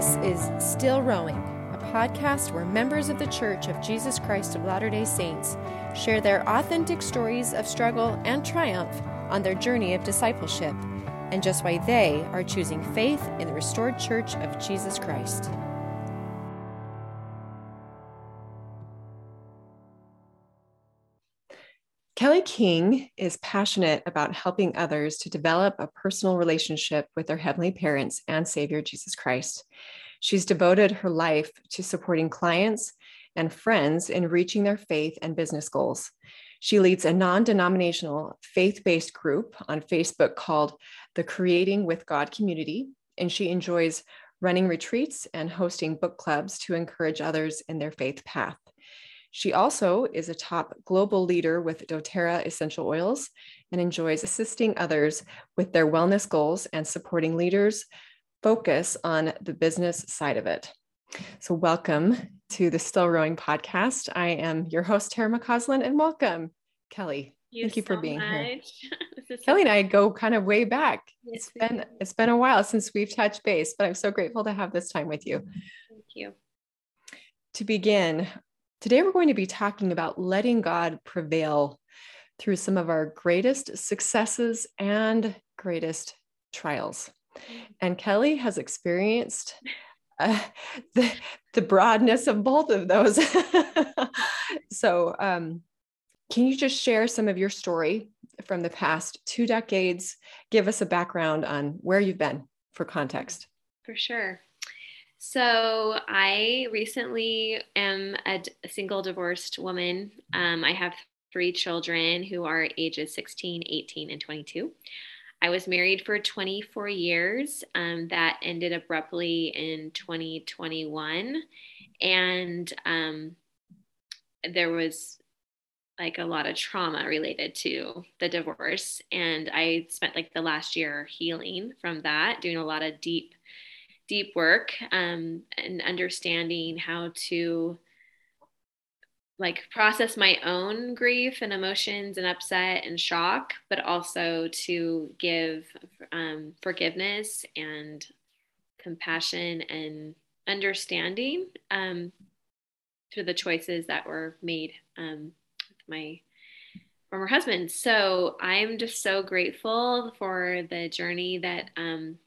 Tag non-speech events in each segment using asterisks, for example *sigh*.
This is Still Rowing, a podcast where members of the Church of Jesus Christ of Latter day Saints share their authentic stories of struggle and triumph on their journey of discipleship, and just why they are choosing faith in the restored Church of Jesus Christ. Kelly King is passionate about helping others to develop a personal relationship with their heavenly parents and Savior Jesus Christ. She's devoted her life to supporting clients and friends in reaching their faith and business goals. She leads a non denominational faith based group on Facebook called the Creating with God Community, and she enjoys running retreats and hosting book clubs to encourage others in their faith path. She also is a top global leader with doTERRA essential oils and enjoys assisting others with their wellness goals and supporting leaders focus on the business side of it. So, welcome to the Still Rowing podcast. I am your host, Tara McCausland, and welcome, Kelly. You Thank you for being much. *laughs* here. Kelly and I go kind of way back. Yes, it's been it's been a while since we've touched base, but I'm so grateful to have this time with you. Thank you. To begin, Today, we're going to be talking about letting God prevail through some of our greatest successes and greatest trials. And Kelly has experienced uh, *laughs* the, the broadness of both of those. *laughs* so, um, can you just share some of your story from the past two decades? Give us a background on where you've been for context. For sure. So, I recently am a, single divorced woman. Um, I have three children who are ages 16, 18, and 22. I was married for 24 years. Um, that ended abruptly in 2021. And um, there was like a lot of trauma related to the divorce. And I spent like the last year healing from that, doing a lot of deep deep work um, and understanding how to like process my own grief and emotions and upset and shock, but also to give um, forgiveness and compassion and understanding um, through the choices that were made um, with my former husband. So I'm just so grateful for the journey that um,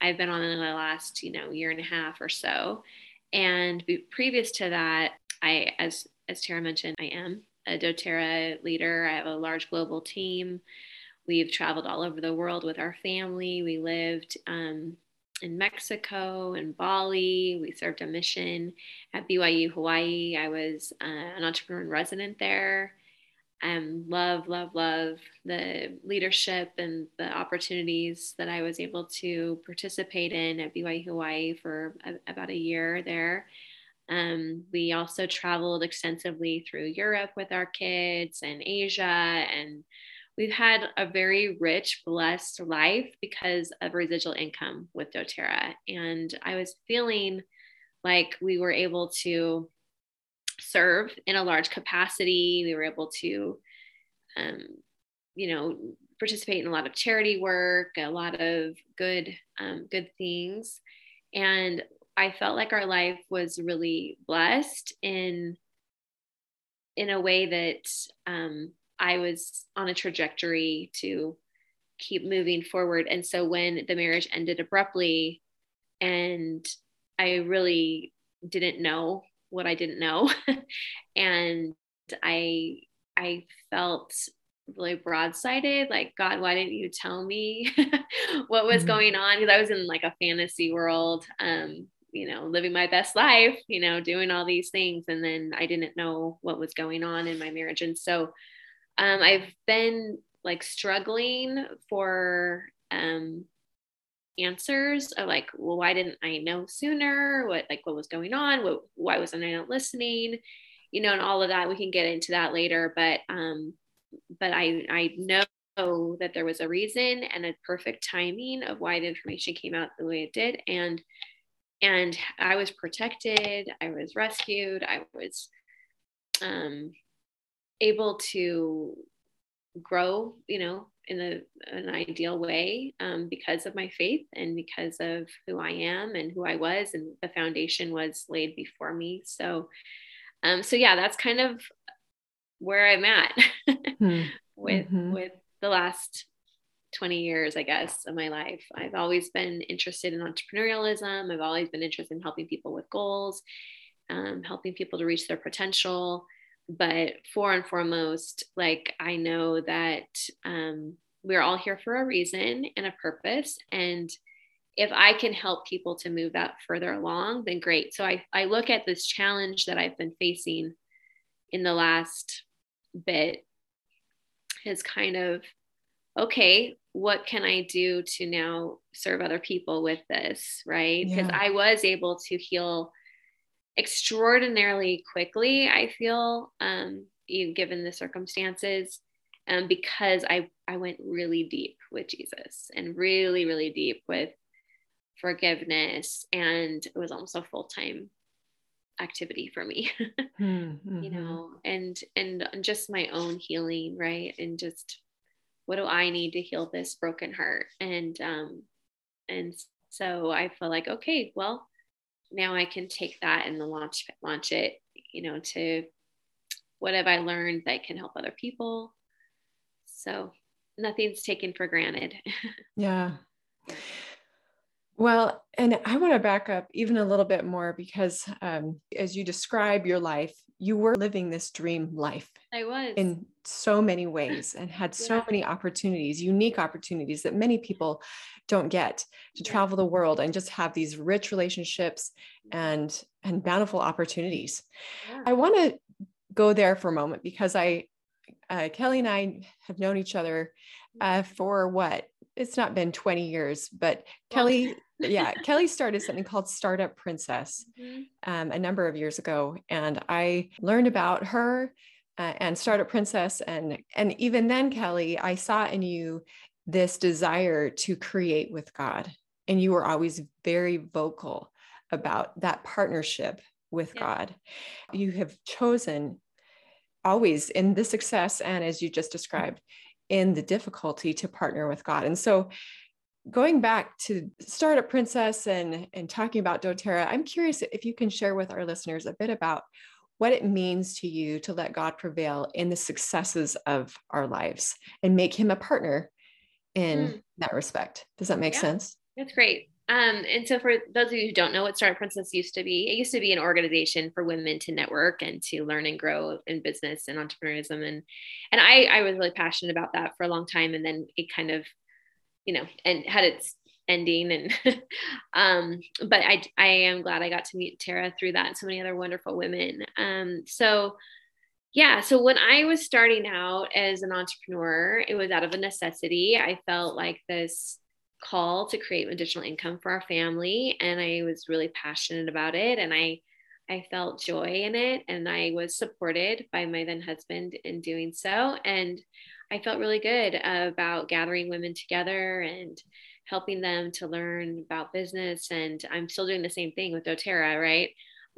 I've been on in the last, you know, year and a half or so. And previous to that, I, as as Tara mentioned, I am a DoTerra leader. I have a large global team. We've traveled all over the world with our family. We lived um, in Mexico and Bali. We served a mission at BYU Hawaii. I was uh, an entrepreneur in resident there um, love, love, love the leadership and the opportunities that I was able to participate in at BYU Hawaii for a, about a year there. Um, we also traveled extensively through Europe with our kids and Asia, and we've had a very rich, blessed life because of residual income with doTERRA. And I was feeling like we were able to serve in a large capacity. We were able to, um, you know, participate in a lot of charity work, a lot of good, um, good things, and I felt like our life was really blessed in in a way that um, I was on a trajectory to keep moving forward. And so when the marriage ended abruptly, and I really didn't know what I didn't know. *laughs* and I I felt really broadsided like god why didn't you tell me *laughs* what was mm-hmm. going on because i was in like a fantasy world um you know living my best life you know doing all these things and then i didn't know what was going on in my marriage. And so um i've been like struggling for um answers of like well why didn't i know sooner? What like what was going on? What, why wasn't i not listening? You know and all of that we can get into that later but um but i i know that there was a reason and a perfect timing of why the information came out the way it did. And and i was protected i was rescued i was um able to grow, you know, in a, an ideal way um, because of my faith and because of who I am and who I was, and the foundation was laid before me. So, um, so yeah, that's kind of where I'm at hmm. *laughs* with mm-hmm. with the last 20 years, I guess, of my life. I've always been interested in entrepreneurialism. I've always been interested in helping people with goals, um, helping people to reach their potential but for and foremost like i know that um, we're all here for a reason and a purpose and if i can help people to move that further along then great so i, I look at this challenge that i've been facing in the last bit as kind of okay what can i do to now serve other people with this right because yeah. i was able to heal extraordinarily quickly, I feel, um, given the circumstances, um, because I, I went really deep with Jesus and really, really deep with forgiveness. And it was almost a full time activity for me, *laughs* mm-hmm. you know, and, and just my own healing, right. And just what do I need to heal this broken heart? And, um, and so I feel like, okay, well, now I can take that and launch launch it, you know, to what have I learned that can help other people. So nothing's taken for granted. *laughs* yeah. Well, and I want to back up even a little bit more because um, as you describe your life, you were living this dream life. I was. In so many ways and had so many opportunities, unique opportunities that many people don't get to yeah. travel the world and just have these rich relationships and and bountiful opportunities. Yeah. I want to go there for a moment because I uh, Kelly and I have known each other uh, for what it's not been 20 years, but Kelly, yeah, Kelly started something called Startup Princess mm-hmm. um, a number of years ago, and I learned about her uh, and Startup Princess, and and even then, Kelly, I saw in you this desire to create with God, and you were always very vocal about that partnership with yeah. God. You have chosen always in the success and as you just described in the difficulty to partner with God. And so going back to startup princess and and talking about doterra i'm curious if you can share with our listeners a bit about what it means to you to let god prevail in the successes of our lives and make him a partner in mm. that respect does that make yeah, sense that's great um, and so for those of you who don't know what Startup Princess used to be, it used to be an organization for women to network and to learn and grow in business and entrepreneurship. And and I, I was really passionate about that for a long time. And then it kind of, you know, and had its ending. And *laughs* um, but I I am glad I got to meet Tara through that and so many other wonderful women. Um, so yeah, so when I was starting out as an entrepreneur, it was out of a necessity. I felt like this call to create additional income for our family and I was really passionate about it and I I felt joy in it and I was supported by my then husband in doing so and I felt really good about gathering women together and helping them to learn about business and I'm still doing the same thing with doTERRA, right?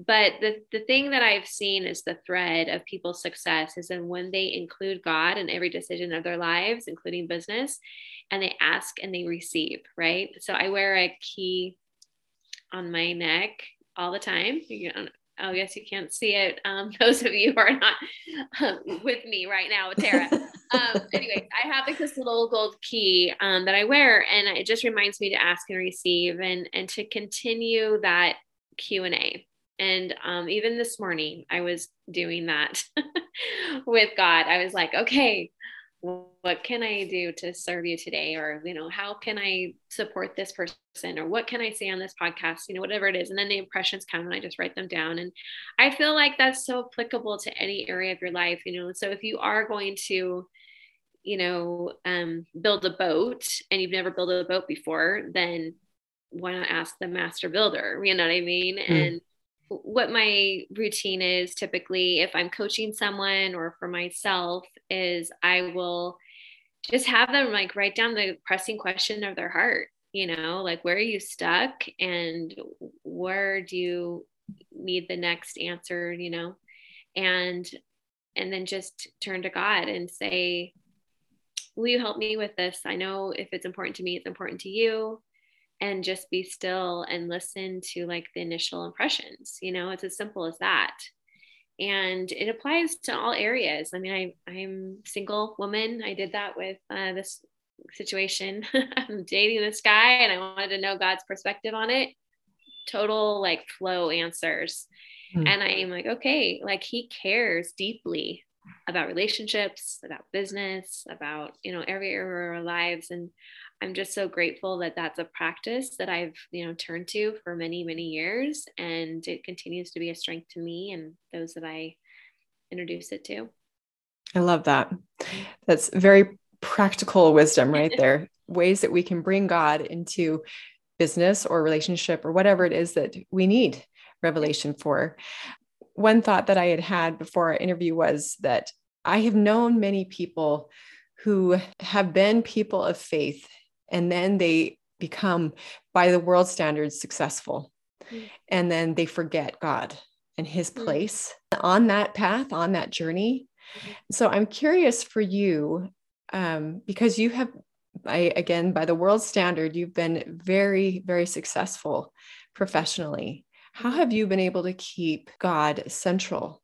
But the, the thing that I've seen is the thread of people's success is that when they include God in every decision of their lives, including business, and they ask and they receive, right? So I wear a key on my neck all the time. I guess you can't see it. Um, *laughs* those of you who are not um, with me right now Tara. *laughs* um, anyway, I have like this little gold key um, that I wear, and it just reminds me to ask and receive, and and to continue that Q and A. And um, even this morning, I was doing that *laughs* with God. I was like, okay, what can I do to serve you today? Or, you know, how can I support this person? Or what can I say on this podcast? You know, whatever it is. And then the impressions come and I just write them down. And I feel like that's so applicable to any area of your life, you know. So if you are going to, you know, um, build a boat and you've never built a boat before, then why not ask the master builder? You know what I mean? Mm. And what my routine is typically if I'm coaching someone or for myself is I will just have them like write down the pressing question of their heart, you know, like where are you stuck and where do you need the next answer, you know? And and then just turn to God and say, will you help me with this? I know if it's important to me, it's important to you. And just be still and listen to like the initial impressions. You know, it's as simple as that. And it applies to all areas. I mean, I, I'm single woman. I did that with uh, this situation. *laughs* I'm dating this guy and I wanted to know God's perspective on it. Total like flow answers. Mm-hmm. And I'm like, okay, like he cares deeply about relationships, about business, about, you know, every area of our lives. And I'm just so grateful that that's a practice that I've, you know, turned to for many, many years. And it continues to be a strength to me and those that I introduce it to. I love that. That's very practical wisdom right *laughs* there. Ways that we can bring God into business or relationship or whatever it is that we need revelation for. One thought that I had had before our interview was that I have known many people who have been people of faith and then they become, by the world standards, successful. Mm-hmm. And then they forget God and his mm. place mm-hmm. on that path, on that journey. Mm-hmm. So I'm curious for you, um, because you have, I, again, by the world standard, you've been very, very successful professionally. How have you been able to keep God central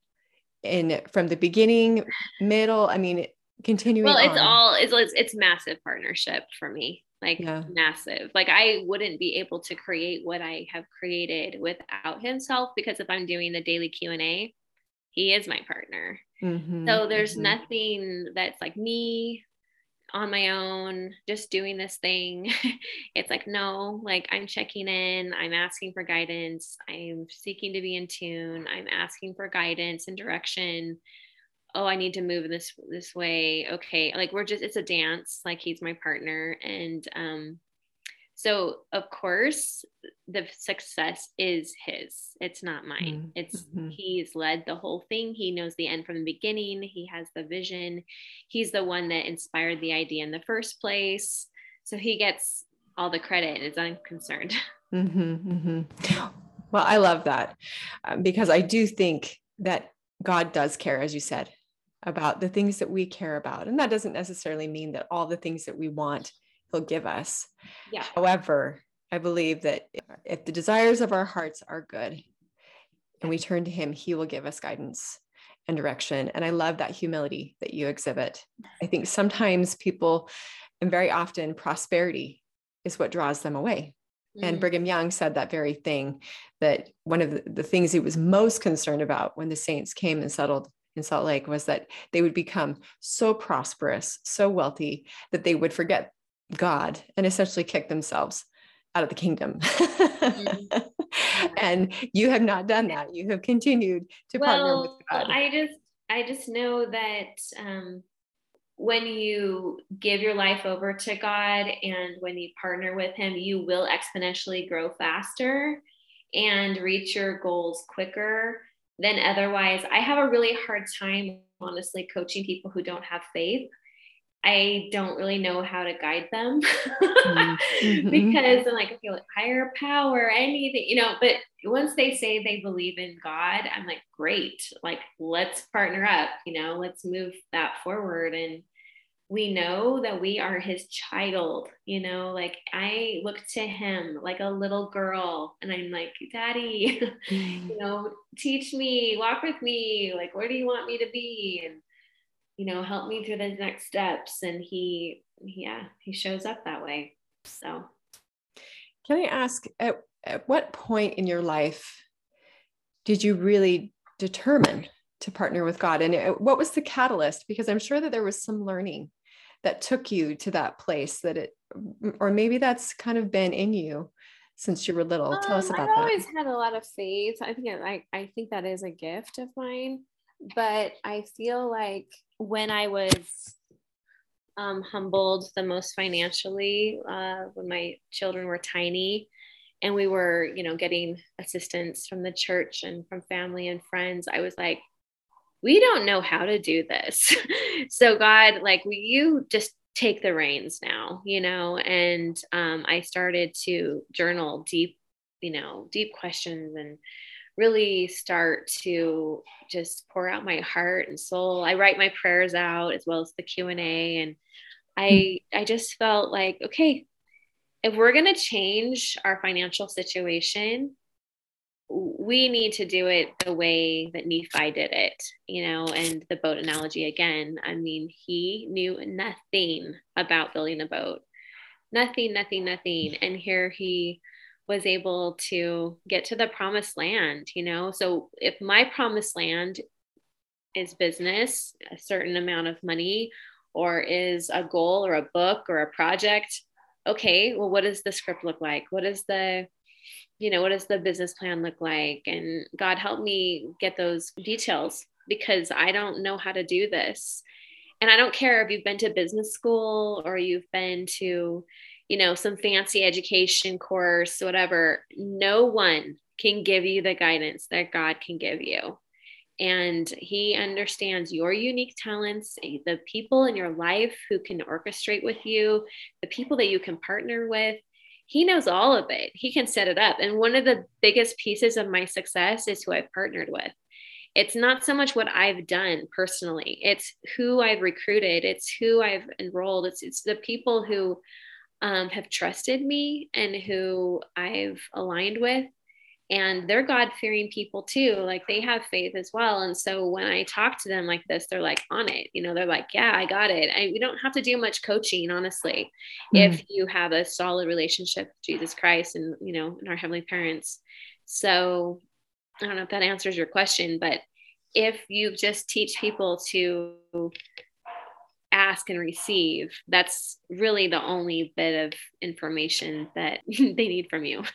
in from the beginning, middle? I mean, continuing. Well, it's on. all it's, it's it's massive partnership for me. Like yeah. massive. Like I wouldn't be able to create what I have created without himself because if I'm doing the daily Q and A, he is my partner. Mm-hmm, so there's mm-hmm. nothing that's like me on my own, just doing this thing. *laughs* it's like, no, like I'm checking in, I'm asking for guidance, I'm seeking to be in tune, I'm asking for guidance and direction. Oh, I need to move this this way. Okay. Like we're just it's a dance, like he's my partner. And um so, of course, the success is his. It's not mine. Mm-hmm. It's mm-hmm. he's led the whole thing. He knows the end from the beginning. He has the vision. He's the one that inspired the idea in the first place. So he gets all the credit. Is I'm concerned. *laughs* Mm-hmm, mm-hmm. well, I love that um, because I do think that God does care, as you said, about the things that we care about, and that doesn't necessarily mean that all the things that we want he'll give us. Yeah. However, I believe that if the desires of our hearts are good and we turn to him, he will give us guidance and direction. And I love that humility that you exhibit. I think sometimes people, and very often prosperity is what draws them away. And mm-hmm. Brigham Young said that very thing that one of the, the things he was most concerned about when the saints came and settled in Salt Lake was that they would become so prosperous, so wealthy that they would forget God and essentially kick themselves out of the kingdom. mm-hmm. *laughs* and you have not done that. You have continued to well, partner with God. I just I just know that um, when you give your life over to God and when you partner with Him, you will exponentially grow faster and reach your goals quicker than otherwise. I have a really hard time, honestly, coaching people who don't have faith I don't really know how to guide them *laughs* mm-hmm. because I'm like, okay, like higher power, anything, you know. But once they say they believe in God, I'm like, great, like let's partner up, you know, let's move that forward. And we know that we are his child, you know, like I look to him like a little girl and I'm like, Daddy, mm-hmm. *laughs* you know, teach me, walk with me, like, where do you want me to be? And you know, help me through the next steps. And he, yeah, he shows up that way. So, can I ask at, at what point in your life did you really determine to partner with God? And it, what was the catalyst? Because I'm sure that there was some learning that took you to that place that it, or maybe that's kind of been in you since you were little. Tell um, us about I've that. I've always had a lot of faith. I think I, I think that is a gift of mine but I feel like when I was um, humbled the most financially uh, when my children were tiny and we were, you know, getting assistance from the church and from family and friends, I was like, we don't know how to do this. *laughs* so, God, like, will you just take the reins now, you know? And um, I started to journal deep, you know, deep questions and really start to just pour out my heart and soul. I write my prayers out as well as the Q and A, and I I just felt like, okay, if we're going to change our financial situation, we need to do it the way that Nephi did it, you know, and the boat analogy again. I mean, he knew nothing about building a boat, nothing, nothing, nothing. And here he was able to get to the promised land, you know. So if my promised land is business, a certain amount of money, or is a goal or a book or a project, okay, well, what does the script look like? What is the you know, what does the business plan look like? And God help me get those details because I don't know how to do this. And I don't care if you've been to business school or you've been to, you know, some fancy education course, whatever. No one can give you the guidance that God can give you. And He understands your unique talents, the people in your life who can orchestrate with you, the people that you can partner with he knows all of it. He can set it up. And one of the biggest pieces of my success is who I've partnered with. It's not so much what I've done personally, it's who I've recruited, it's who I've enrolled, it's, it's the people who um, have trusted me and who I've aligned with and they're god fearing people too like they have faith as well and so when i talk to them like this they're like on it you know they're like yeah i got it I, we don't have to do much coaching honestly mm-hmm. if you have a solid relationship with jesus christ and you know and our heavenly parents so i don't know if that answers your question but if you just teach people to ask and receive that's really the only bit of information that *laughs* they need from you. *laughs*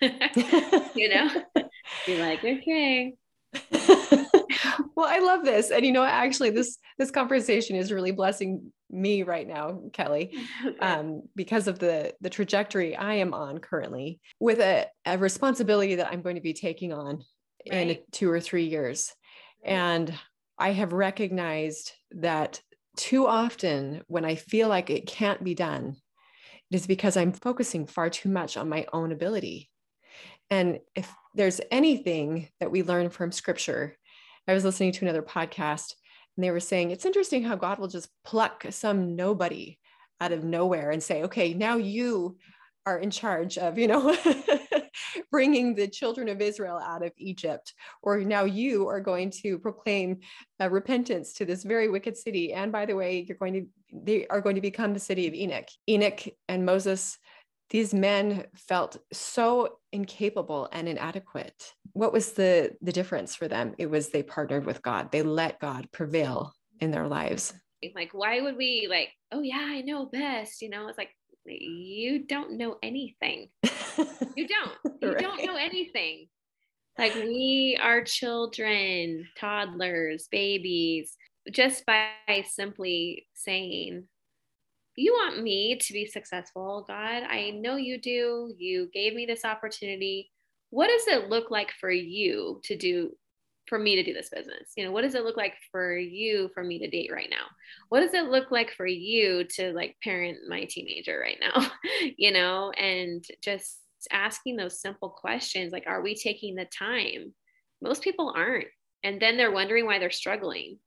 You know? *laughs* Be like okay. Well i love this. And you know actually this this conversation is really blessing me right now kelly okay. um, because of the the trajectory i am on currently with a, a responsibility that i'm going to be taking on right. in two or three years. And i have recognized that too often when I feel like it can't be done, it is because I'm focusing far too much on my own ability. And if there's anything that we learn from scripture, I was listening to another podcast and they were saying it's interesting how God will just pluck some nobody out of nowhere and say, okay, now you are in charge of, you know, *laughs* *laughs* bringing the children of Israel out of Egypt, or now you are going to proclaim uh, repentance to this very wicked city. And by the way, you're going to they are going to become the city of Enoch. Enoch and Moses, these men felt so incapable and inadequate. What was the the difference for them? It was they partnered with God. They let God prevail in their lives. Like, why would we like, oh yeah, I know best, you know? It's like you don't know anything. *laughs* you don't. You right. don't know anything. Like we are children, toddlers, babies, just by simply saying, You want me to be successful, God. I know you do. You gave me this opportunity. What does it look like for you to do for me to do this business? You know, what does it look like for you for me to date right now? What does it look like for you to like parent my teenager right now? *laughs* you know, and just asking those simple questions like, are we taking the time? Most people aren't. And then they're wondering why they're struggling.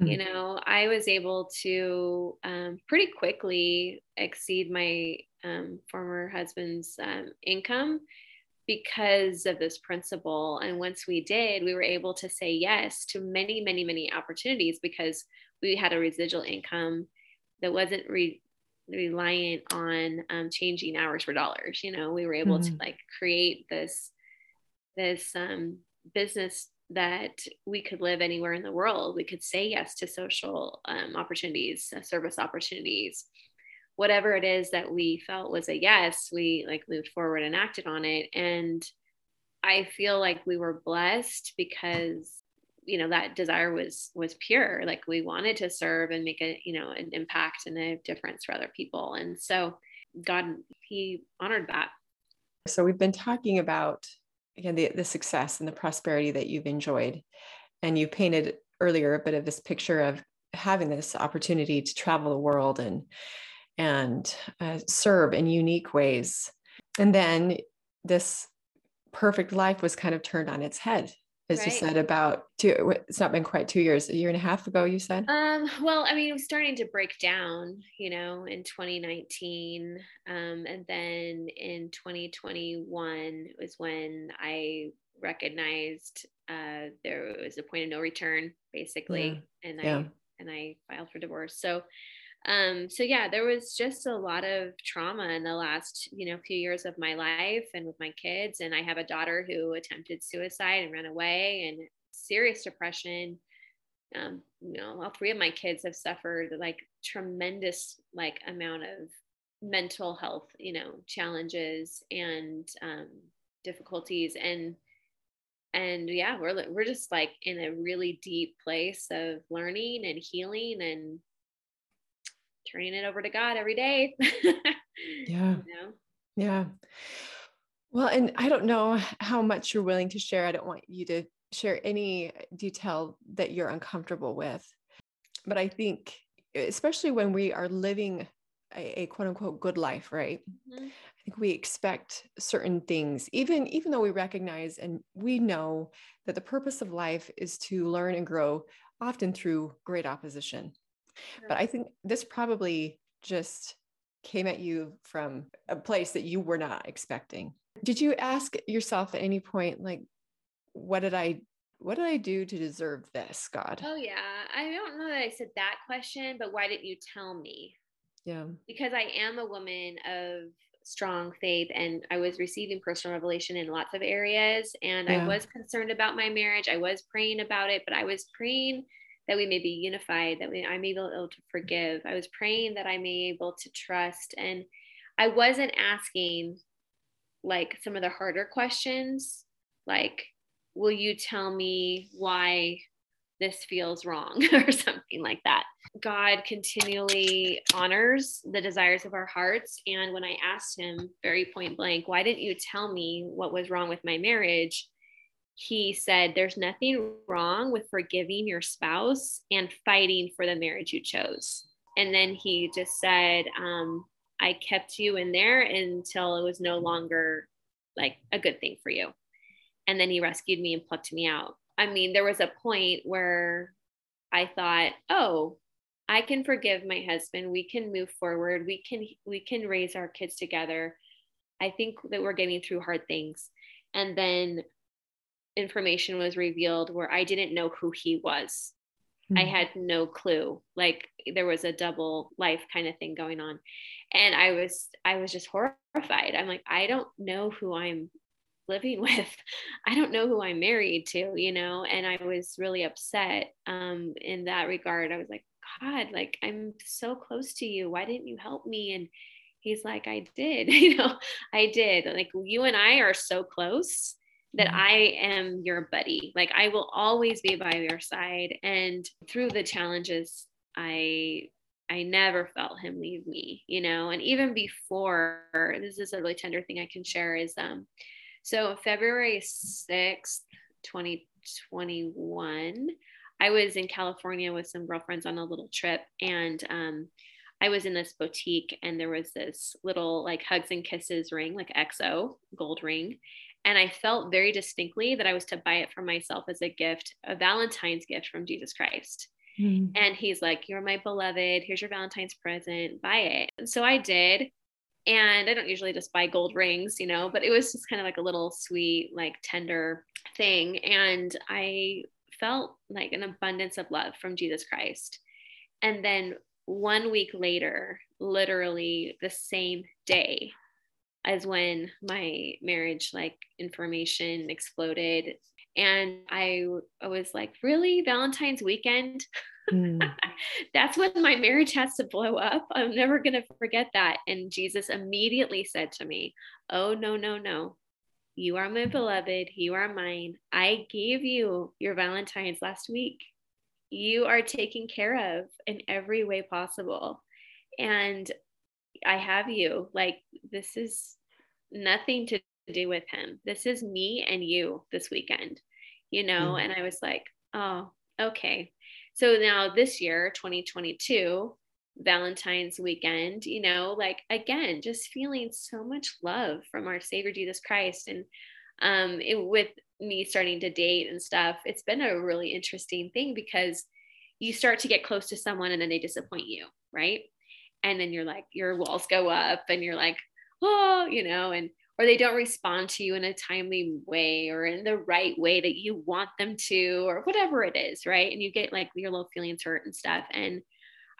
Mm-hmm. You know, I was able to um, pretty quickly exceed my um, former husband's um, income because of this principle. And once we did, we were able to say yes to many, many, many opportunities because we had a residual income that wasn't re- reliant on um, changing hours for dollars. You know, we were able mm-hmm. to like create this this um, business that we could live anywhere in the world. We could say yes to social um, opportunities, uh, service opportunities, whatever it is that we felt was a yes, we like moved forward and acted on it. And I feel like we were blessed because you know that desire was was pure. Like we wanted to serve and make a you know an impact and a difference for other people. And so god he honored that. So we've been talking about again the, the success and the prosperity that you've enjoyed. And you painted earlier a bit of this picture of having this opportunity to travel the world and and uh, serve in unique ways. And then this perfect life was kind of turned on its head as right. you said about two it's not been quite two years a year and a half ago you said um well i mean it was starting to break down you know in 2019 um and then in 2021 was when i recognized uh there was a point of no return basically yeah. and yeah. i and i filed for divorce so um, so yeah, there was just a lot of trauma in the last, you know, few years of my life and with my kids. And I have a daughter who attempted suicide and ran away and serious depression. Um, you know, all three of my kids have suffered like tremendous like amount of mental health, you know, challenges and um, difficulties. And and yeah, we're we're just like in a really deep place of learning and healing and turning it over to God every day. *laughs* yeah. You know? Yeah. Well, and I don't know how much you're willing to share. I don't want you to share any detail that you're uncomfortable with. But I think, especially when we are living a, a quote unquote good life, right? Mm-hmm. I think we expect certain things, even even though we recognize and we know that the purpose of life is to learn and grow, often through great opposition. But I think this probably just came at you from a place that you were not expecting. Did you ask yourself at any point, like, what did I what did I do to deserve this, God? Oh yeah. I don't know that I said that question, but why didn't you tell me? Yeah. Because I am a woman of strong faith and I was receiving personal revelation in lots of areas and yeah. I was concerned about my marriage. I was praying about it, but I was praying that we may be unified, that we, I'm able to forgive. I was praying that I may be able to trust. And I wasn't asking like some of the harder questions, like, will you tell me why this feels wrong *laughs* or something like that. God continually honors the desires of our hearts. And when I asked him very point blank, why didn't you tell me what was wrong with my marriage? He said there's nothing wrong with forgiving your spouse and fighting for the marriage you chose. And then he just said um, i kept you in there until it was no longer like a good thing for you. And then he rescued me and plucked me out. I mean there was a point where i thought oh i can forgive my husband. We can move forward. We can we can raise our kids together. I think that we're getting through hard things. And then information was revealed where I didn't know who he was. Mm-hmm. I hmm. had no clue. Like there was a double life kind of thing going on. And I was I was just horrified. I'm like I don't know who I'm living *laughs* with. I don't know who I'm married to, you know, and I was really upset um in that regard. I was like god, like I'm so close to you. Why didn't you help me? And he's like I did. *laughs* you know, I did. Like you and I are so close that mm-hmm. I am your buddy. Like I will always be by your side. And through the challenges, I I never felt him leave me, you know, and even before this is a really tender thing I can share is um so February 6th, 2021, I was in California with some girlfriends on a little trip and um I was in this boutique and there was this little like hugs and kisses ring, like XO gold ring. And I felt very distinctly that I was to buy it for myself as a gift, a Valentine's gift from Jesus Christ. Mm. And he's like, You're my beloved. Here's your Valentine's present. Buy it. And so I did. And I don't usually just buy gold rings, you know, but it was just kind of like a little sweet, like tender thing. And I felt like an abundance of love from Jesus Christ. And then one week later, literally the same day, as when my marriage like information exploded. And I, I was like really? Valentine's weekend? Mm. *laughs* that's when my marriage has to blow up. I'm never going to forget that. And jesus immediately said to me oh no no no. You are my beloved. You are mine. I gave you your valentine's last week. You are taken care of in every way possible. And I have you. Like, this is nothing to do with him. This is me and you this weekend, you know? Mm-hmm. And I was like, oh, okay. So now this year, 2022, Valentine's weekend, you know, like again, just feeling so much love from our Savior Jesus Christ. And um, it, with me starting to date and stuff, it's been a really interesting thing because you start to get close to someone and then they disappoint you, right? And then you're like, your walls go up and you're like, oh, you know, and or they don't respond to you in a timely way or in the right way that you want them to, or whatever it is, right? And you get like your little feelings hurt and stuff. And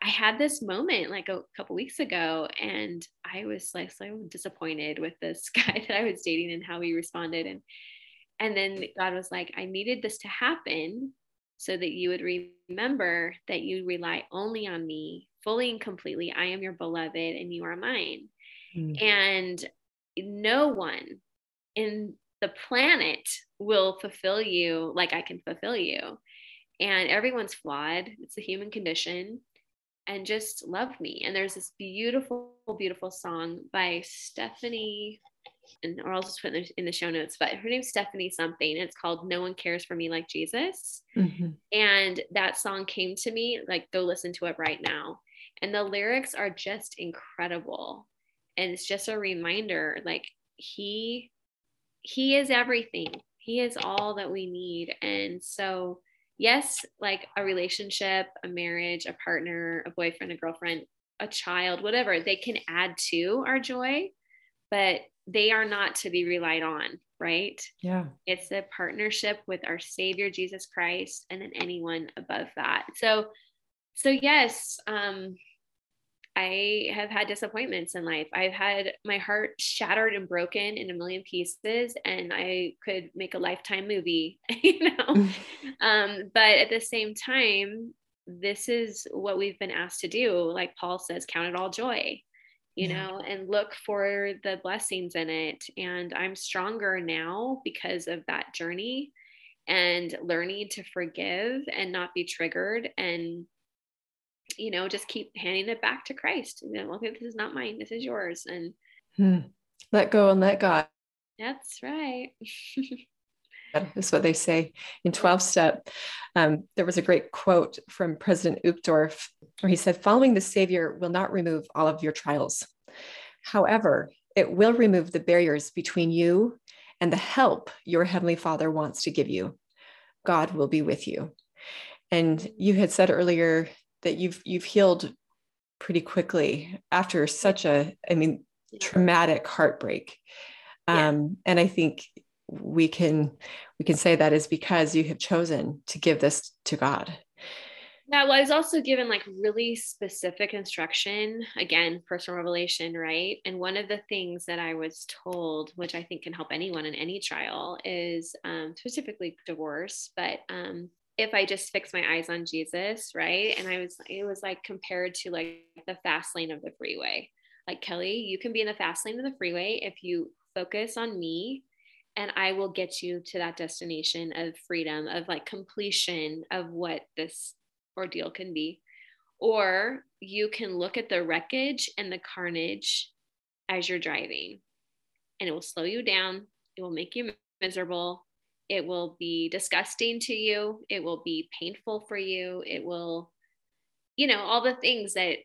I had this moment like a couple weeks ago, and I was like so disappointed with this *laughs* guy that I was dating and how he responded. And and then God was like, I needed this to happen so that you would remember that you rely only on me fully and completely. I am your beloved and you are mine. Mm. And no one in the planet will fulfill you like I can fulfill you. And everyone's flawed. It's the human condition. And just love me. And there's this beautiful, beautiful song by Stephanie, and or I'll just put it in the show notes, but her name's Stephanie something. It's called No One Cares for Me Like Jesus. Mm-hmm. And that song came to me, like, go listen to it right now. And the lyrics are just incredible and it's just a reminder like he he is everything he is all that we need and so yes like a relationship a marriage a partner a boyfriend a girlfriend a child whatever they can add to our joy but they are not to be relied on right yeah it's a partnership with our savior jesus christ and then anyone above that so so yes um I have had disappointments in life. I've had my heart shattered and broken in a million pieces, and I could make a lifetime movie, *laughs* you know. Mm. um, but at the same time, this is what we've been asked to do. Like Paul says, count it all joy, you yeah. know, and look for the blessings in it. And I'm stronger now because of that journey and learning to forgive and not be triggered and you know, just keep handing it back to Christ. Okay, this is not mine, this is yours. And hmm. let go and let God. That's right. *laughs* That's what they say in 12 step. Um, there was a great quote from President Uchtdorf where he said, Following the Savior will not remove all of your trials. However, it will remove the barriers between you and the help your Heavenly Father wants to give you. God will be with you. And you had said earlier that you've you've healed pretty quickly after such a i mean traumatic heartbreak yeah. um, and i think we can we can say that is because you have chosen to give this to god yeah, well, I was also given like really specific instruction, again, personal revelation, right? And one of the things that I was told, which I think can help anyone in any trial, is um, specifically divorce, but um, if I just fix my eyes on Jesus, right? And I was, it was like compared to like the fast lane of the freeway. Like, Kelly, you can be in the fast lane of the freeway if you focus on me, and I will get you to that destination of freedom, of like completion of what this ordeal can be. Or you can look at the wreckage and the carnage as you're driving, and it will slow you down, it will make you miserable, it will be disgusting to you. It will be painful for you. It will you know all the things that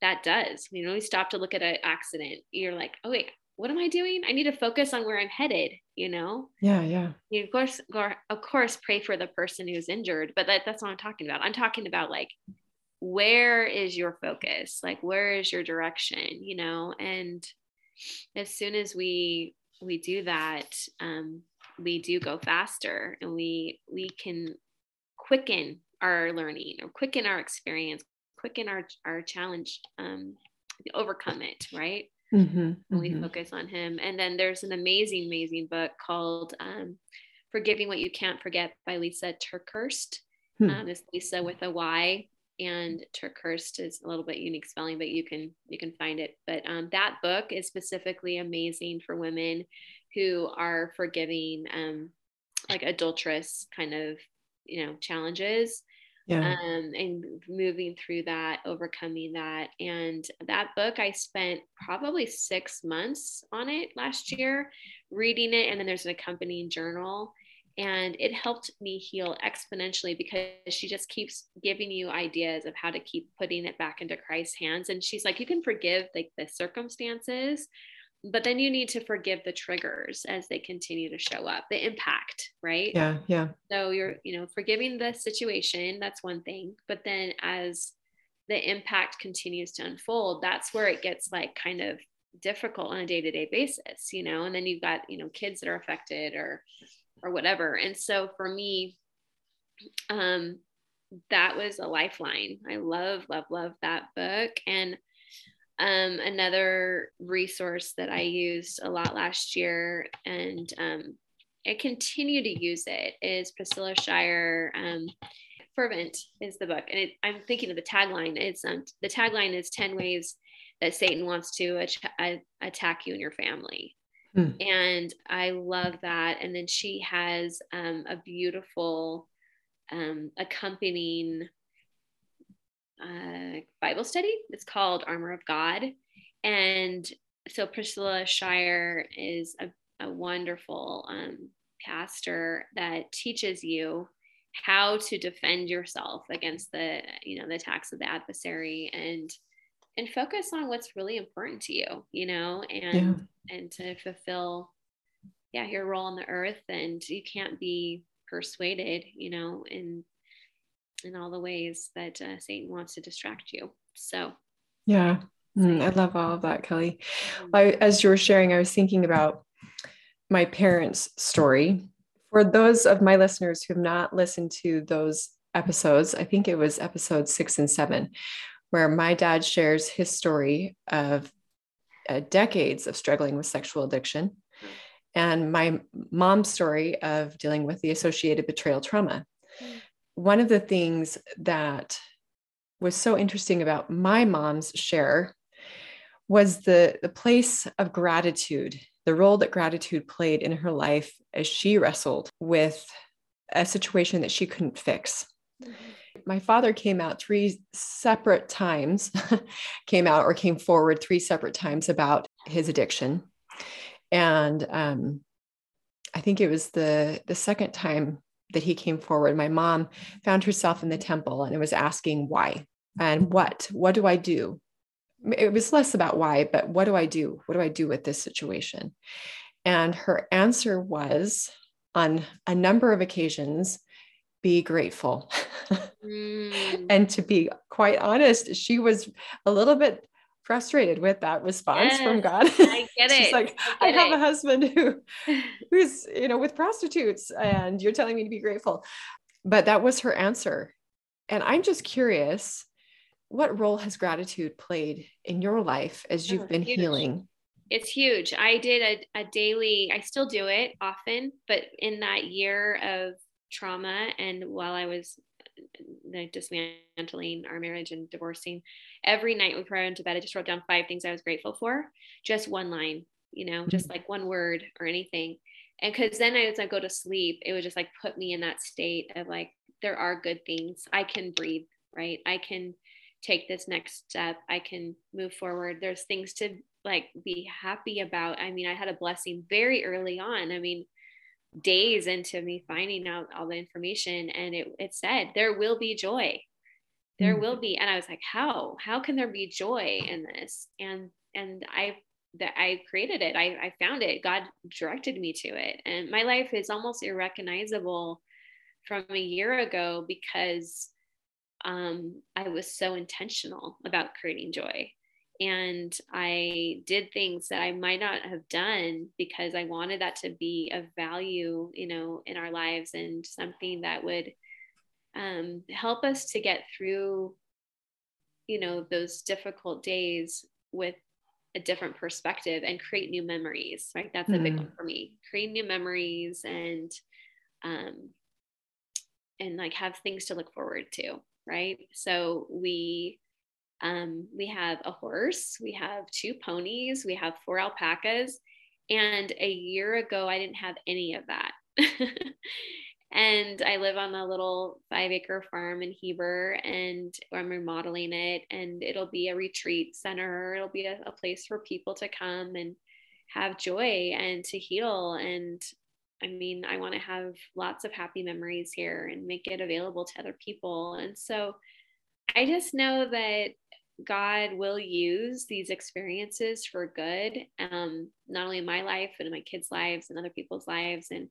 that does. You know you stop to look at an accident. You're like oh wait what am i doing? I need to focus on where i'm headed you know? Yeah yeah. You of course of course pray for the person who's injured but that, that's what i'm talking about. I'm talking about like where is your focus? Like where is your direction you know? And as soon as we we do that um we do go faster and we we can quicken our learning or quicken our experience quicken our our challenge um overcome it right mm-hmm, mm-hmm. focus on him and then there's an amazing amazing book called um, forgiving what you can't forget by Lysa TerKeurst hmm. um, it's Lysa with a y and TerKeurst is a little bit unique spelling, but you can you can find it. But um, that book is specifically amazing for women who are forgiving um, like adulterous kind of you know challenges yeah. um, and moving through that overcoming that and that book i spent probably six months on it last year reading it and then there's an accompanying journal and it helped me heal exponentially because she just keeps giving you ideas of how to keep putting it back into christ's hands and she's like you can forgive like the circumstances but then you need to forgive the triggers as they continue to show up the impact right? Yeah yeah. So you're you know forgiving the situation that's one thing but then as the impact continues to unfold that's where it gets like kind of difficult on a day-to-day basis you know and then you've got you know kids that are affected or or whatever. And so for me um that was a lifeline. I love love love that book. And um, another resource that I used a lot last year and um, I continue to use it is Priscilla Shirer. Um, Fervent is the book, and it, I'm thinking of the tagline. It's um, the tagline is 10 ways that Satan wants to attack you and your family. Hmm. And I love that. And then she has um, a beautiful um, accompanying uh, Bible study. It's called Armor of God. And so Priscilla Shirer is a, a wonderful um, pastor that teaches you how to defend yourself against the you know the attacks of the adversary and and focus on what's really important to you you know and yeah. and to fulfill yeah your role on the earth and you can't be persuaded you know in in all the ways that uh, Satan wants to distract you. So, yeah, mm, I love all of that, Kelly. I, as you were sharing, I was thinking about my parents' story. For those of my listeners who have not listened to those episodes, I think it was episode six and seven, where my dad shares his story of uh, decades of struggling with sexual addiction mm. and my mom's story of dealing with the associated betrayal trauma. Mm one of the things that was so interesting about my mom's share was the, the place of gratitude, the role that gratitude played in her life as she wrestled with a situation that she couldn't fix. Mm-hmm. My father came out three separate times, *laughs* came out or came forward three separate times about his addiction. And um, I think it was the, the second time that he came forward, my mom found herself in the temple and it was asking why and what, what do I do? It was less about why, but what do I do? What do I do with this situation? And her answer was on a number of occasions, be grateful. *laughs* mm. and to be quite honest, she was a little bit frustrated with that response yes, from God. I *laughs* get it. She's like, I, I have it. a husband who *laughs* who's, you know, with prostitutes and you're telling me to be grateful. But that was her answer. And I'm just curious, what role has gratitude played in your life as you've oh, been huge. healing? It's huge. I did a, a daily, I still do it often, but in that year of trauma and while I was like dismantling our marriage and divorcing. Every night before I went to bed, I just wrote down five things I was grateful for, just one line, you know, mm-hmm. just like one word or anything. And because then as I go to sleep, it would just like put me in that state of like, there are good things. I can breathe, right? I can take this next step. I can move forward. There's things to like be happy about. I mean, I had a blessing very early on. I mean, days into me finding out all the information and it, it said there will be joy. There mm-hmm. will be and i was like how? How can there be joy in this? And and i that i created it. I, I found it. God directed me to it. And my life is almost irrecognizable from a year ago because um, i was so intentional about creating joy and I did things that I might not have done because I wanted that to be of value, you know, in our lives and something that would um, help us to get through, you know, those difficult days with a different perspective and create new memories. Right, that's a big mm. one for me. Create new memories and um, and like have things to look forward to. Right, so we um, we have a horse, we have two ponies, we have four alpacas. And a year ago, I didn't have any of that. *laughs* and I live on a little five acre farm in Heber and I'm remodeling it. And it'll be a retreat center, it'll be a, a place for people to come and have joy and to heal. And I mean, I want to have lots of happy memories here and make it available to other people. And so I just know that God will use these experiences for good, um, not only in my life, but in my kids' lives and other people's lives. And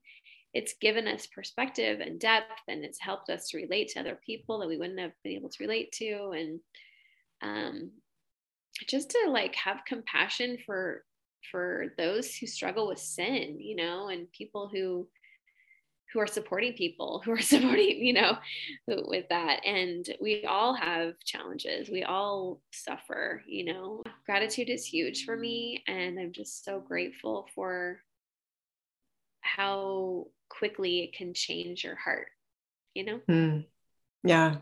it's given us perspective and depth, and it's helped us to relate to other people that we wouldn't have been able to relate to. And um, just to like have compassion for for those who struggle with sin, you know, and people who who are supporting people who are *laughs* supporting you know with that. And we all have challenges. We all suffer you know. Gratitude is huge for me and i'm just so grateful for how quickly it can change your heart you know? Mm. yeah.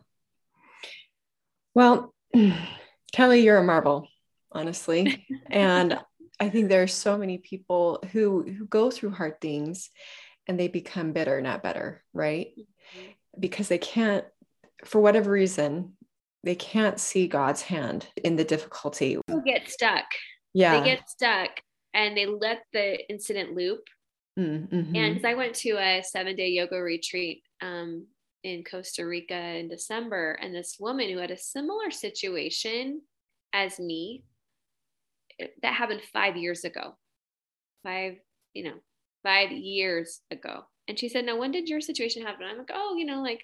Well *clears throat* kelly you're a marvel honestly. *laughs* And i think there are so many people who who go through hard things and they become bitter, not better, right? Mm-hmm. Because they can't, for whatever reason, they can't see God's hand in the difficulty. People get stuck. Yeah. They get stuck and they let the incident loop. Mm-hmm. And because I went to a seven day yoga retreat um, in Costa Rica in December, and this woman who had a similar situation as me, that happened five years ago. Five, you know, five years ago. And she said, Now, when did your situation happen? I'm like, Oh, you know, like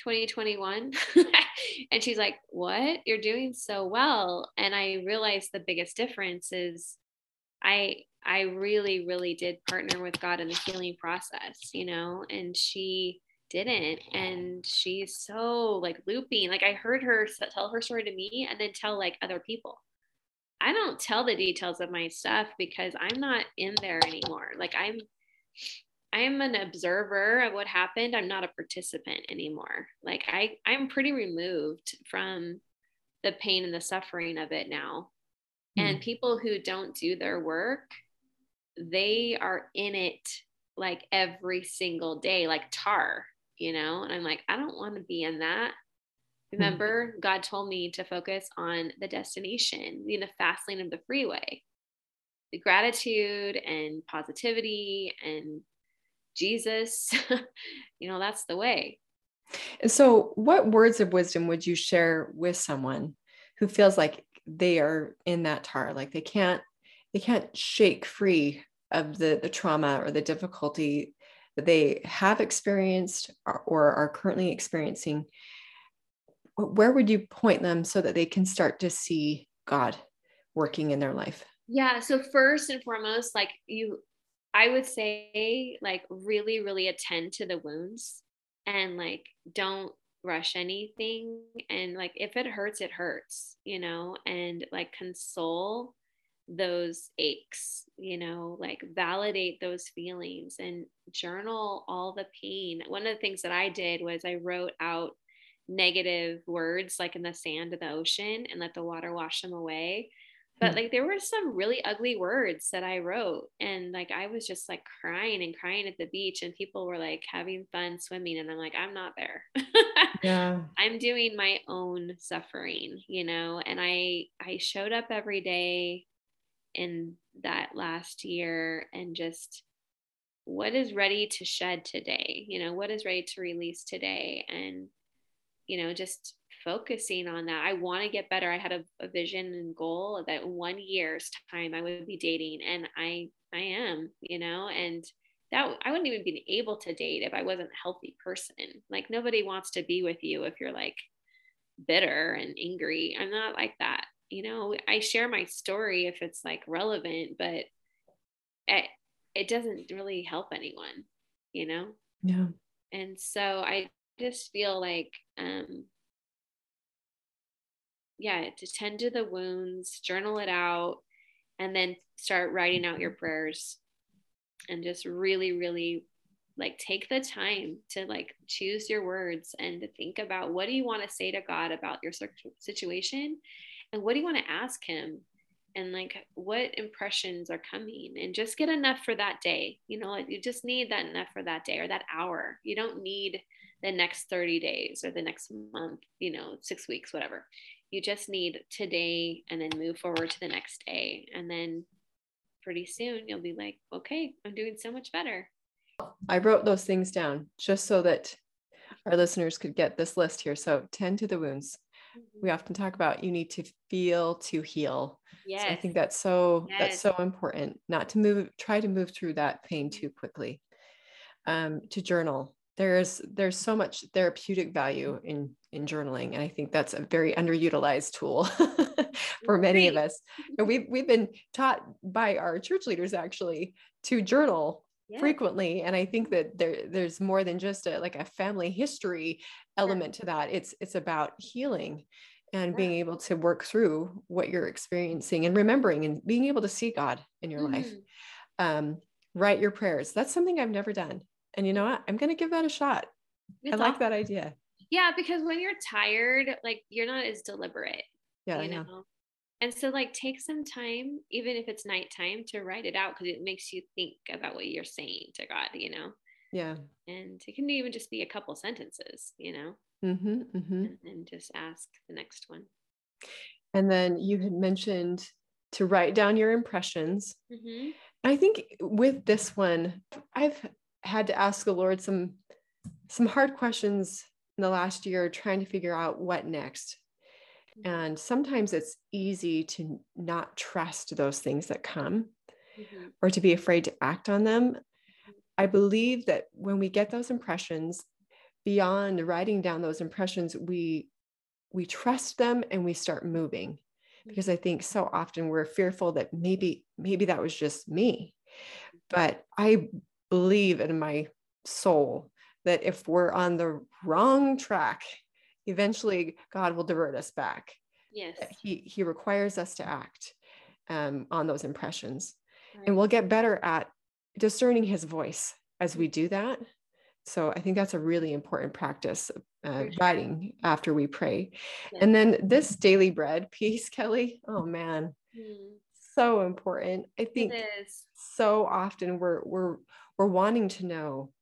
2021. *laughs* and she's like, What? You're doing so well. And I realized the biggest difference is I I really, really did partner with God in the healing process, you know, and she didn't. And she's so like looping. Like I heard her tell her story to me and then tell like other people. I don't tell the details of my stuff because I'm not in there anymore. Like I'm I'm an observer of what happened. I'm not a participant anymore. Like I I'm pretty removed from the pain and the suffering of it now. Mm. And people who don't do their work, they are in it like every single day like tar, you know? And I'm like I don't want to be in that. Hmm. Remember, God told me to focus on the destination, in the fast lane of the freeway. The gratitude and positivity and Jesus, *laughs* you know, that's the way. So, what words of wisdom would you share with someone who feels like they are in that tar, like they can't they can't shake free of the the trauma or the difficulty that they have experienced or, or are currently experiencing where would you point them so that they can start to see God working in their life? Yeah. So, first and foremost, like you, I would say, like, really, really attend to the wounds and like don't rush anything. And like, if it hurts, it hurts, you know, and like console those aches, you know, like validate those feelings and journal all the pain. One of the things that I did was I wrote out negative words like in the sand of the ocean and let the water wash them away but hmm. like there were some really ugly words that I wrote and like I was just like crying and crying at the beach and people were like having fun swimming and I'm like I'm not there. *laughs* yeah. I'm doing my own suffering, you know, and I I showed up every day in that last year and just what is ready to shed today, you know, what is ready to release today and you know, just focusing on that. I want to get better. I had a, a, vision and goal that one year's time I would be dating and I I am, you know, and that I wouldn't even be able to date if I wasn't a healthy person. Like nobody wants to be with you if you're like bitter and angry. I'm not like that. You know, I share my story if it's like relevant, but it, it doesn't really help anyone, you know? Yeah. And so I just feel like um yeah to tend to the wounds journal it out and then start writing out your prayers. And just really really like take the time to like choose your words and to think about what do you want to say to god about your situation? And what do you want to ask him? And like what impressions are coming? And just get enough for that day. You know you just need that enough for that day or that hour. You don't need the next 30 days or the next month, you know, six weeks, whatever. You just need today and then move forward to the next day. And then pretty soon you'll be like, okay, I'm doing so much better. I wrote those things down just so that our listeners could get this list here. So tend to the wounds, we often talk about you need to feel to heal. Yes. So I think that's so Yes. that's so important not to move try to move through that pain too quickly. Um, to journal. There's there's so much therapeutic value in in journaling, and I think that's a very underutilized tool *laughs* for many of us. *laughs* And we've we've been taught by our church leaders actually to journal Yes. frequently and i think that there there's more than just a like a family history element to that it's it's about healing and Yeah. being able to work through what you're experiencing and remembering and being able to see god in your life Mhm. um write your prayers that's something i've never done and you know what i'm going to give that a shot It's i like awesome. that idea Yeah, because when you're tired, like you're not as deliberate, yeah you yeah know. And so like take some time, even if it's nighttime, to write it out because it makes you think about what you're saying to God, you know. yeah And it can even just be a couple sentences, you know, hmm hmm and, and just ask the next one. and then you had mentioned to write down your impressions Mm-hmm. I think with this one, I've had to ask the Lord some some hard questions in the last year, trying to figure out what next. Mm-hmm. And sometimes it's easy to not trust those things that come hmm or to be afraid to act on them. Mm-hmm. I believe that when we get those impressions, beyond writing down those impressions, we we trust them and we start moving because I mm-hmm. think so often we're fearful that maybe maybe that was just me. But I believe in my soul that if we're on the wrong track, eventually God will divert us back. Yes. He He requires us to act um, on those impressions, Right. and we'll get better at discerning His voice as we do that. So I think that's a really important practice, uh, writing after we pray. And then this daily bread piece, Kelly. Oh man, Mm, so important. I think so often we're we're we're wanting to know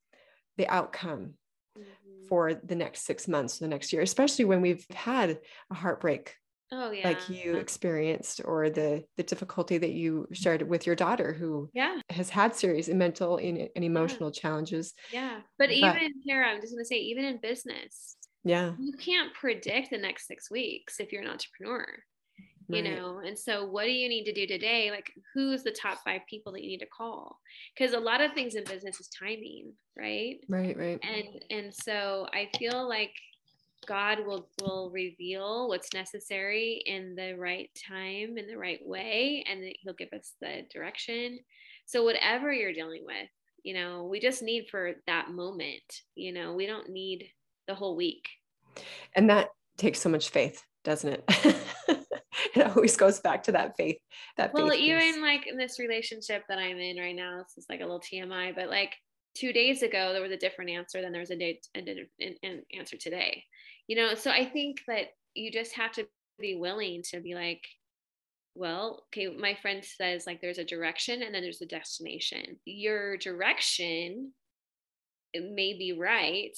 the outcome Mhm. for the next six months, the next year, especially when we've had a heartbreak Oh yeah. like you experienced, or the the difficulty that you shared with your daughter who Yeah. has had serious mental and, and emotional challenges. Yeah. But But- even here, I'm just gonna say, even in business, Yeah. you can't predict the next six weeks if you're an entrepreneur. You right. know and so what do you need to do today? Like who's the top five people that you need to call? Because a lot of things in business is timing right? Right, right. and and so i feel like god will will reveal what's necessary in the right time in the right way and he'll give us the direction. So whatever you're dealing with you know we just need for that moment you know we don't need the whole week. And that takes so much faith, doesn't it? *laughs* it always goes back to that faith. That well faith piece. even like in this relationship that i'm in right now this is like a little tmi but like two days ago there was a different answer than there's a day an, an, an answer today you know so i think that you just have to be willing to be like well okay my friend says like there's a direction and then there's a destination your direction it may be right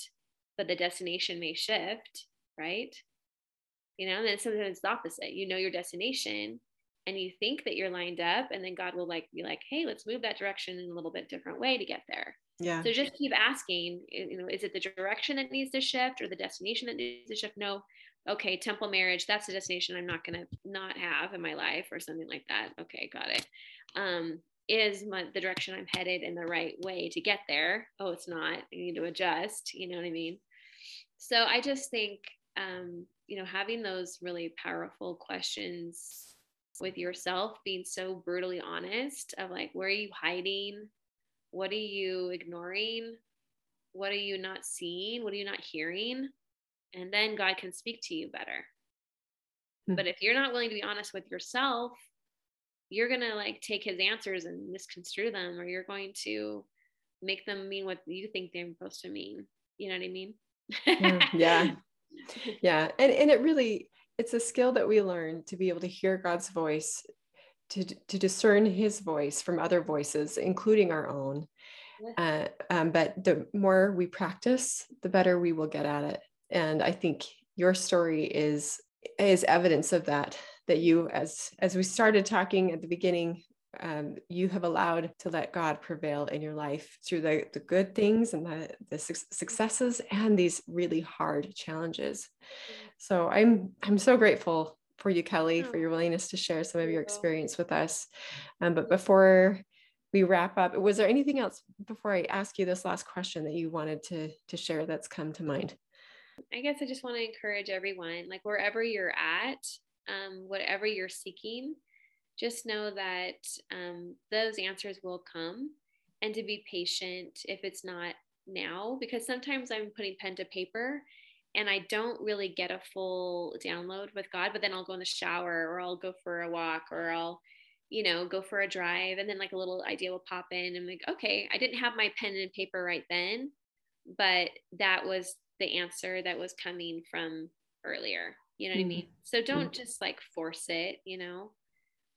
but the destination may shift right you know and then sometimes it's the opposite. You know your destination and you think that you're lined up and then god will like be like hey let's move that direction in a little bit different way to get there. Yeah. so just keep asking you know is it the direction that needs to shift or the destination that needs to shift? No. Okay temple marriage that's the destination i'm not going to not have in my life or something like that. Okay got it. Um is my, the direction i'm headed in the right way to get there? Oh it's not. I need to adjust. You know what i mean? So i just think um you know having those really powerful questions with yourself being so brutally honest of like where are you hiding? What are you ignoring? What are you not seeing? What are you not hearing? And then god can speak to you better. Hmm. but if you're not willing to be honest with yourself you're going to like take his answers and misconstrue them or you're going to make them mean what you think they're supposed to mean. You know what i mean? Yeah, *laughs* *laughs* yeah. and and it really it's a skill that we learn to be able to hear god's voice to to discern his voice from other voices including our own uh, um, but the more we practice the better we will get at it and i think your story is is evidence of that that you as as we started talking at the beginning um, you have allowed to let God prevail in your life through the, the good things and the, the su- successes and these really hard challenges. So I'm I'm so grateful for you, Kelly, for your willingness to share some of your experience with us. Um, but before we wrap up, was there anything else before I ask you this last question that you wanted to to share that's come to mind? I guess I just want to encourage everyone, like wherever you're at, um, whatever you're seeking, just know that um, those answers will come and to be patient if it's not now, because sometimes I'm putting pen to paper and I don't really get a full download with God, but then I'll go in the shower or I'll go for a walk or I'll, you know, go for a drive and then like a little idea will pop in and I'm like, okay, I didn't have my pen and paper right then, but that was the answer that was coming from earlier. You know what mm-hmm. I mean? So don't mm-hmm. just like force it, you know.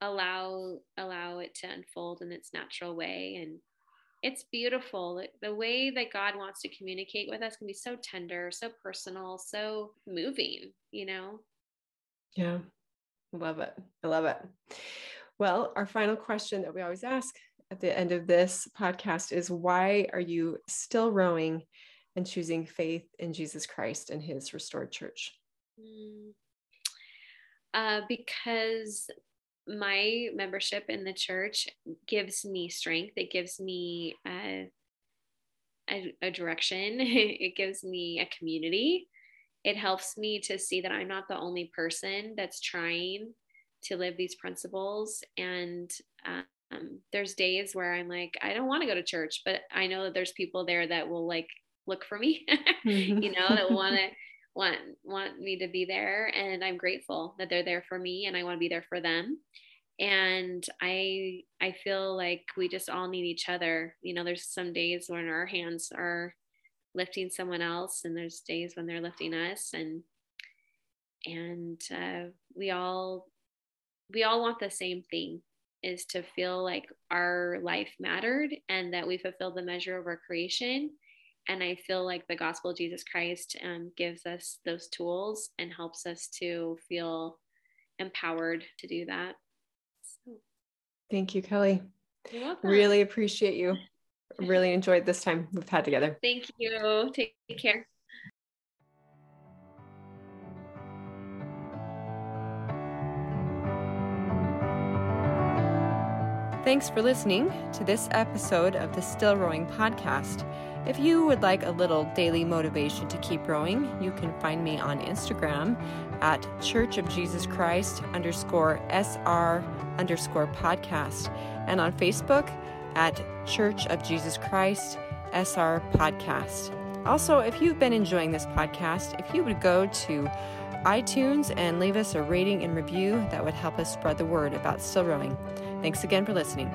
Allow allow it to unfold in its natural way and it's beautiful. The way that God wants to communicate with us can be so tender, so personal, so moving, you know? Yeah. Love it. I love it. Well, our final question that we always ask at the end of this podcast is why are you still rowing and choosing faith in Jesus Christ and his restored church? Mm. Uh, because my membership in the church gives me strength. It gives me a, a, a direction. *laughs* it gives me a community. It helps me to see that I'm not the only person that's trying to live these principles. And um, there's days where I'm like, I don't want to go to church, but I know that there's people there that will like look for me, *laughs* mm-hmm. you know, that want to *laughs* want want me to be there and i'm grateful that they're there for me and i want to be there for them. And i i feel like we just all need each other. You know there's some days when our hands are lifting someone else and there's days when they're lifting us and and uh, we all we all want the same thing is to feel like our life mattered and that we fulfilled the measure of our creation and I feel like the gospel of Jesus Christ um, gives us those tools and helps us to feel empowered to do that. So. Thank you, Kelly. Really appreciate you. Really enjoyed this time we've had together. Thank you. Take care. Thanks for listening to this episode of the Still Rowing podcast. If you would like a little daily motivation to keep growing, you can find me on Instagram at Church of Jesus Christ underscore SR underscore podcast and on Facebook at Church of Jesus Christ SR podcast. Also, if you've been enjoying this podcast, if you would go to iTunes and leave us a rating and review, that would help us spread the word about still rowing. Thanks again for listening.